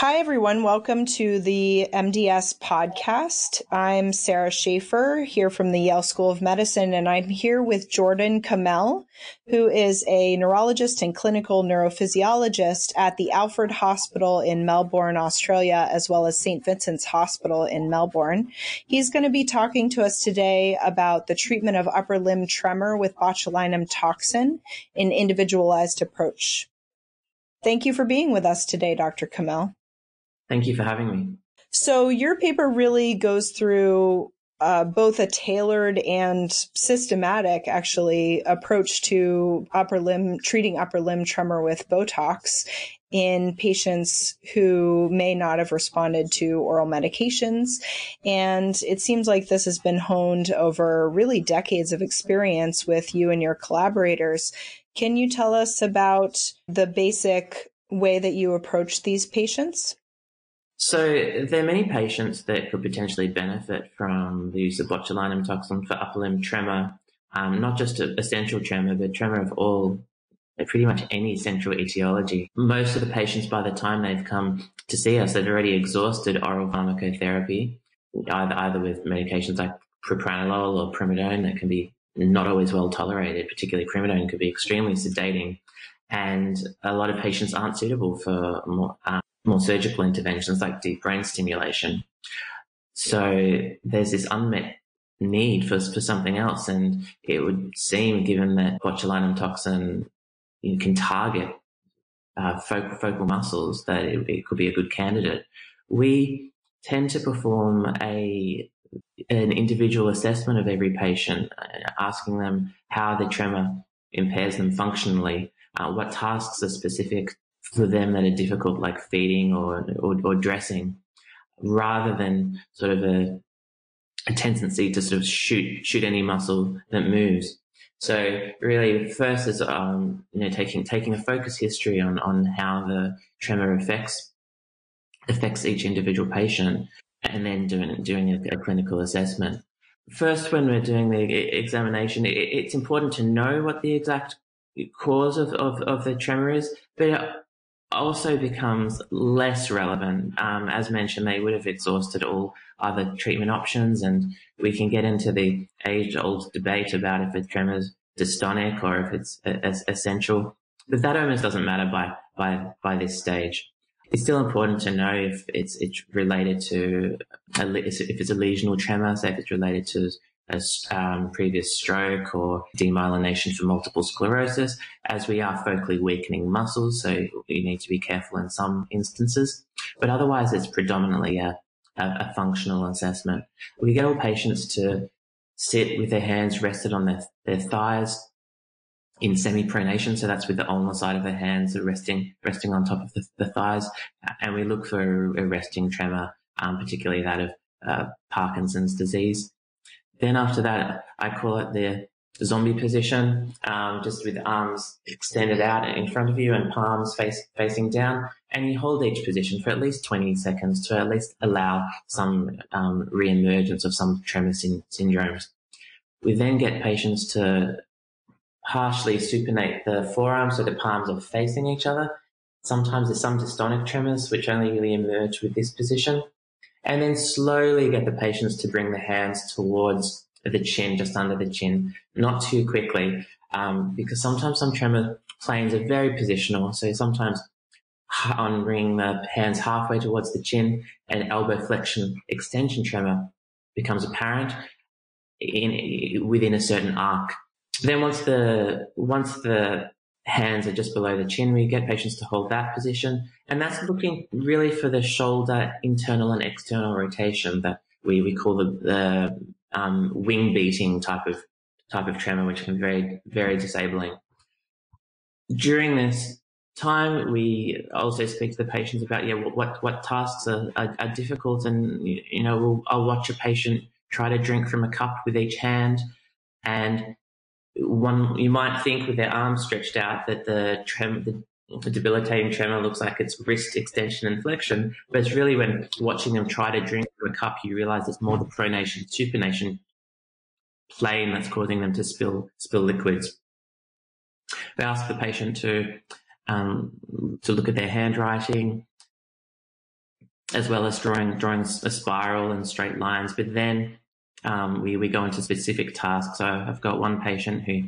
Hi, everyone. Welcome to the MDS podcast. I'm Sarah Schaefer here from the Yale School of Medicine, and I'm here with Jordan Kamel, who is a neurologist and clinical neurophysiologist at the Alfred Hospital in Melbourne, Australia, as well as St. Vincent's Hospital in Melbourne. He's going to be talking to us today about the treatment of upper limb tremor with botulinum toxin, an individualized approach. Thank you for being with us today, Dr. Kamel. Thank you for having me. So, your paper really goes through uh, both a tailored and systematic, actually, approach to upper limb treating upper limb tremor with Botox in patients who may not have responded to oral medications. And it seems like this has been honed over really decades of experience with you and your collaborators. Can you tell us about the basic way that you approach these patients? So there are many patients that could potentially benefit from the use of botulinum toxin for upper limb tremor, um, not just essential tremor, but tremor of all, pretty much any central etiology. Most of the patients, by the time they've come to see us, they've already exhausted oral pharmacotherapy, either either with medications like propranolol or primidone that can be not always well tolerated, particularly primidone could be extremely sedating. And a lot of patients aren't suitable for more, um, more surgical interventions like deep brain stimulation. So there's this unmet need for, for something else. And it would seem, given that botulinum toxin you can target uh, focal, focal muscles, that it, it could be a good candidate. We tend to perform a an individual assessment of every patient, uh, asking them how the tremor impairs them functionally, uh, what tasks are specific for them that are difficult, like feeding or, or, or dressing, rather than sort of a, a tendency to sort of shoot shoot any muscle that moves. So really, first is um, you know taking taking a focus history on on how the tremor affects affects each individual patient, and then doing doing a, a clinical assessment. First, when we're doing the examination, it, it's important to know what the exact cause of, of, of the tremor is, but also becomes less relevant. Um, as mentioned, they would have exhausted all other treatment options, and we can get into the age-old debate about if a tremor is dystonic or if it's a, a, essential. But that almost doesn't matter by by by this stage. It's still important to know if it's it's related to a, if it's a lesional tremor, say if it's related to a um, previous stroke or demyelination for multiple sclerosis, as we are focally weakening muscles. So you need to be careful in some instances, but otherwise it's predominantly a, a, a functional assessment. We get all patients to sit with their hands rested on their, their thighs in semi-pronation. So that's with the ulnar side of the hands resting, resting on top of the, the thighs. And we look for a resting tremor, um, particularly that of uh, Parkinson's disease. Then after that, I call it the zombie position, um, just with arms extended out in front of you and palms face, facing down. And you hold each position for at least 20 seconds to at least allow some um, re-emergence of some tremor syn- syndromes. We then get patients to partially supinate the forearms so the palms are facing each other. Sometimes there's some dystonic tremors which only really emerge with this position and then slowly get the patients to bring the hands towards the chin, just under the chin, not too quickly, um, because sometimes some tremor planes are very positional. So sometimes on bringing the hands halfway towards the chin and elbow flexion extension tremor becomes apparent in, within a certain arc. Then once the, once the hands are just below the chin. We get patients to hold that position. And that's looking really for the shoulder internal and external rotation that we, we call the, the um, wing beating type of type of tremor, which can be very, very disabling. During this time, we also speak to the patients about, yeah, what, what tasks are, are, are difficult. And, you know, we'll, I'll watch a patient try to drink from a cup with each hand and one you might think with their arms stretched out that the trem the, the debilitating tremor looks like it's wrist extension and flexion, but it's really when watching them try to drink from a cup, you realize it's more the pronation, supination plane that's causing them to spill spill liquids. They ask the patient to um, to look at their handwriting, as well as drawing drawing a spiral and straight lines. But then um, we we go into specific tasks. So I've got one patient who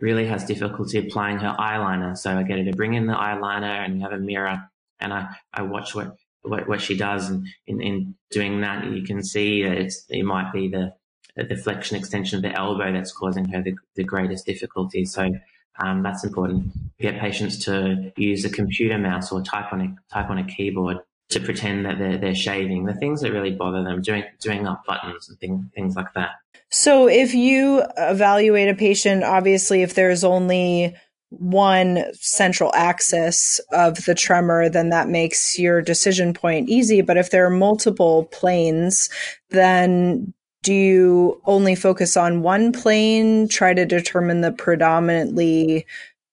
really has difficulty applying her eyeliner. So I get her to bring in the eyeliner and have a mirror, and I I watch what what, what she does. And in, in doing that, you can see that it's, it might be the the flexion extension of the elbow that's causing her the, the greatest difficulty. So um, that's important. Get patients to use a computer mouse or type on a type on a keyboard to pretend that they're they're shaving. The things that really bother them, doing doing up buttons and things things like that. So if you evaluate a patient, obviously if there's only one central axis of the tremor, then that makes your decision point easy. But if there are multiple planes, then do you only focus on one plane, try to determine the predominantly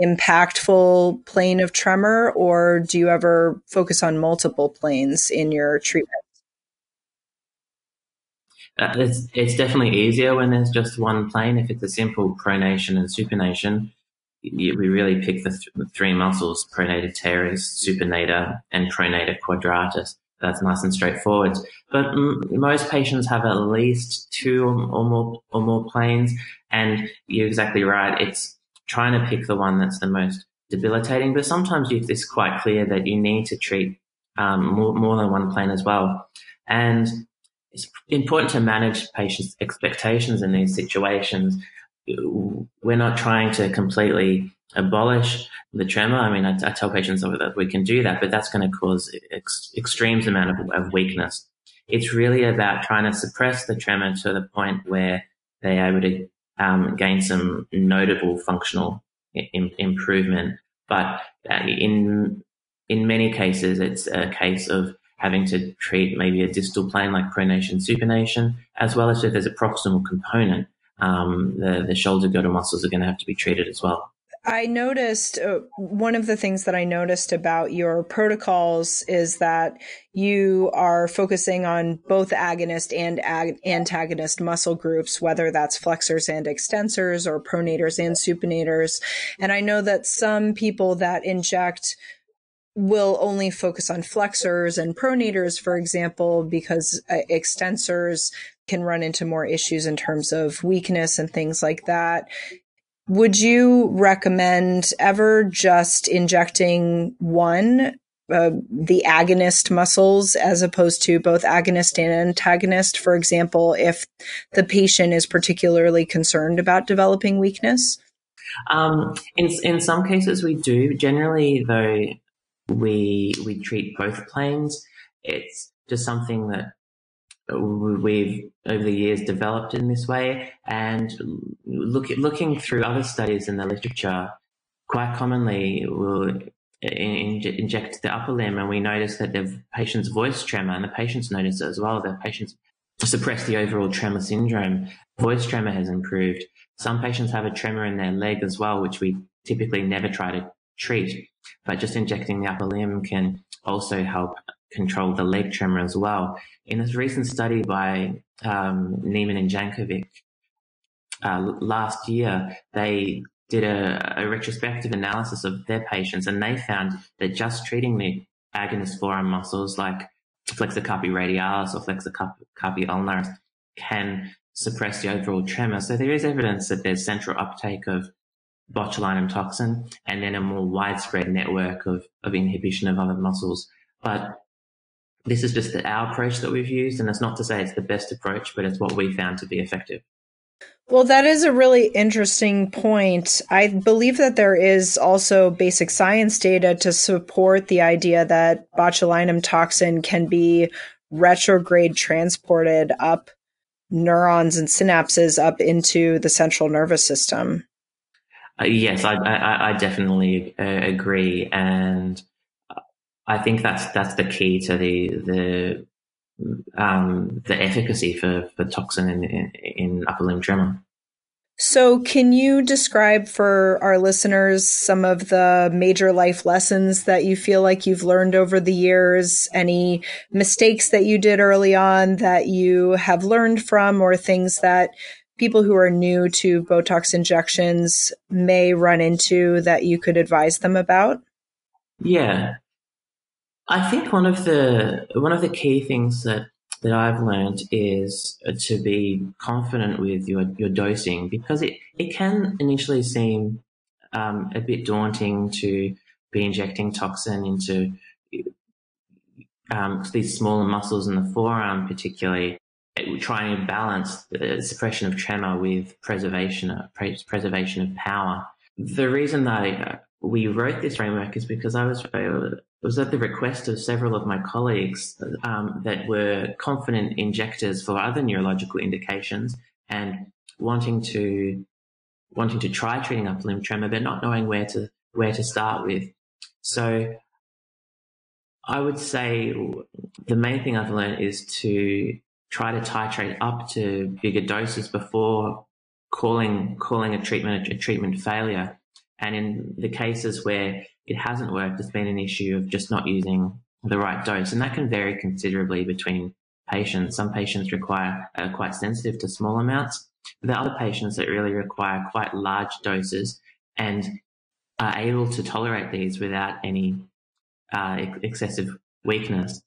impactful plane of tremor, or do you ever focus on multiple planes in your treatment? Uh, it's, it's definitely easier when there's just one plane. If it's a simple pronation and supination, we really pick the th- three muscles, pronator teres, supinator, and pronator quadratus that's nice and straightforward. But m- most patients have at least two or more or more planes, and you're exactly right. It's trying to pick the one that's the most debilitating. But sometimes it's quite clear that you need to treat um, more, more than one plane as well, and it's important to manage patients' expectations in these situations. We're not trying to completely abolish the tremor. I mean, I, I, tell patients that we can do that, but that's going to cause ex- extremes amount of, of, weakness. It's really about trying to suppress the tremor to the point where they're able to um, gain some notable functional improvement. But uh, in in many cases, it's a case of having to treat maybe a distal plane like pronation, supination, as well as if there's a proximal component, um, the, the shoulder girdle muscles are going to have to be treated as well. I noticed uh, one of the things that I noticed about your protocols is that you are focusing on both agonist and ag- antagonist muscle groups, whether that's flexors and extensors or pronators and supinators. And I know that some people that inject will only focus on flexors and pronators, for example, because uh, extensors can run into more issues in terms of weakness and things like that. Would you recommend ever just injecting one, uh, the agonist muscles, as opposed to both agonist and antagonist? For example, if the patient is particularly concerned about developing weakness? Um, in, in some cases, we do. Generally, though, we we treat both planes. It's just something that we've over the years developed in this way. And look, looking through other studies in the literature quite commonly we'll in, inject the upper limb and we notice that the patient's voice tremor and the patients notice it as well the patients suppress the overall tremor syndrome voice tremor has improved. Some patients have a tremor in their leg as well which we typically never try to treat but just injecting the upper limb can also help control the leg tremor as well. In this recent study by um, Niemann and Jankovic uh, last year, they did a, a, retrospective analysis of their patients, and they found that just treating the agonist forearm muscles like flexor carpi radialis or flexor carpi ulnaris can suppress the overall tremor. So there is evidence that there's central uptake of botulinum toxin and then a more widespread network of, of inhibition of other muscles. But this is just our approach that we've used, and it's not to say it's the best approach, but it's what we found to be effective. Well, that is a really interesting point. I believe that there is also basic science data to support the idea that botulinum toxin can be retrograde transported up neurons and synapses up into the central nervous system. Uh, yes, I, I, I definitely uh, agree, and I think that's that's the key to the the um, the efficacy for, for toxin in, in, in upper limb tremor. So, can you describe for our listeners some of the major life lessons that you feel like you've learned over the years? Any mistakes that you did early on that you have learned from, or things that people who are new to Botox injections may run into that you could advise them about? Yeah. I think one of the one of the key things that that I've learned is to be confident with your, your dosing because it, it can initially seem um, a bit daunting to be injecting toxin into um, these smaller muscles in the forearm, particularly trying to balance the suppression of tremor with preservation of preservation of power. The reason that I, we wrote this framework is because I was was at the request of several of my colleagues um, that were confident injectors for other neurological indications and wanting to wanting to try treating upper limb tremor, but not knowing where to where to start with. So I would say the main thing I've learned is to try to titrate up to bigger doses before calling calling a treatment a treatment failure. And in the cases where it hasn't worked, it's been an issue of just not using the right dose, and that can vary considerably between patients. Some patients require are quite sensitive to small amounts. There are other patients that really require quite large doses and are able to tolerate these without any uh, excessive weakness.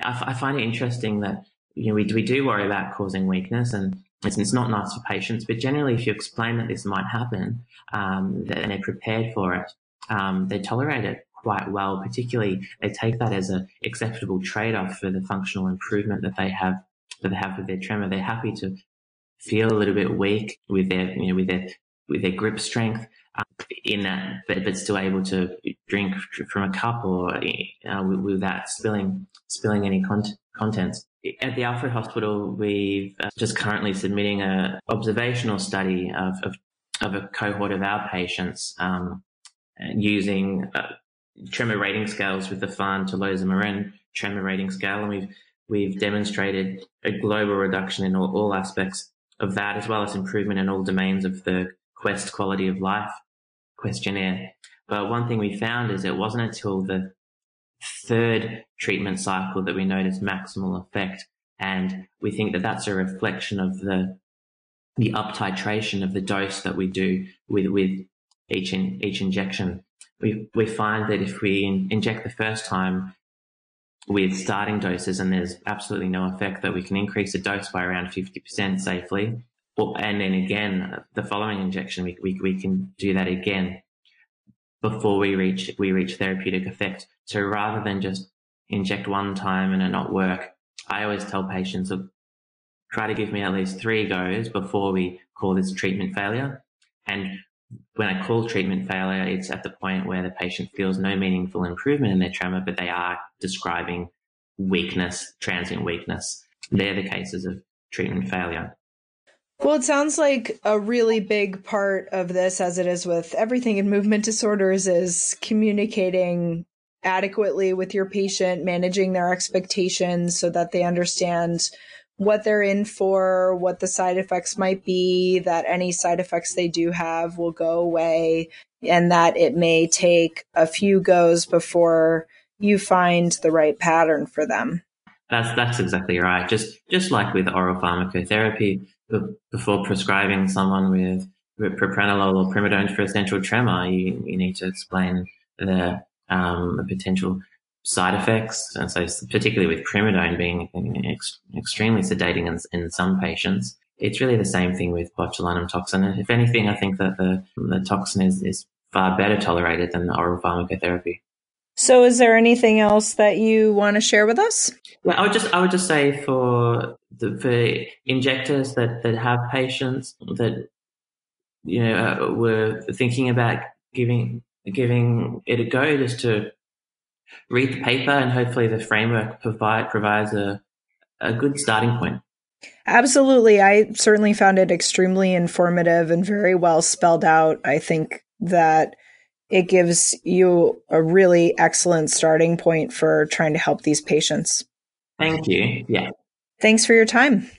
I, f- I find it interesting that you know we, we do worry about causing weakness and it's, it's not nice for patients, but generally if you explain that this might happen um, and they're prepared for it, um, they tolerate it quite well. Particularly, they take that as an acceptable trade-off for the functional improvement that they have that they have with their tremor. They're happy to feel a little bit weak with their you know with their with their grip strength um, in that, but, but still able to drink from a cup or uh, without spilling spilling any con- contents. At the Alfred Hospital, we've uh, just currently submitting a observational study of, of, of a cohort of our patients um, using uh, tremor rating scales with the Fahn Tolosa Marin tremor rating scale, and we've we've demonstrated a global reduction in all, all aspects of that, as well as improvement in all domains of the Quest quality of life questionnaire. But one thing we found is it wasn't until the third treatment cycle that we noticed maximal effect. And we think that that's a reflection of the, the up titration of the dose that we do with, with each, in, each injection. We, we find that if we in, inject the first time with starting doses and there's absolutely no effect that we can increase the dose by around 50% safely. And then again, the following injection, we, we, we can do that again before we reach, we reach therapeutic effect. So rather than just inject one time and it not work, I always tell patients to try to give me at least three goes before we call this treatment failure. And when I call treatment failure, it's at the point where the patient feels no meaningful improvement in their tremor, but they are describing weakness, transient weakness. They're the cases of treatment failure. Well, it sounds like a really big part of this, as it is with everything in movement disorders, is communicating adequately with your patient, managing their expectations so that they understand what they're in for, what the side effects might be, that any side effects they do have will go away, and that it may take a few goes before you find the right pattern for them. That's that's exactly right. Just just like with oral pharmacotherapy, before prescribing someone with propranolol or primidone for essential tremor, you, you need to explain the um, potential side effects. And so, particularly with primidone being ex- extremely sedating in, in, some patients, it's really the same thing with botulinum toxin. If anything, I think that the, the toxin is, is far better tolerated than the oral pharmacotherapy. So, is there anything else that you want to share with us? Well, I would just I would just say for the for injectors that that have patients that you know uh, were thinking about giving giving it a go, just to read the paper and hopefully the framework provide provides a a good starting point. Absolutely. I certainly found it extremely informative and very well spelled out. I think that it gives you a really excellent starting point for trying to help these patients. Thank you. Yeah. Thanks for your time.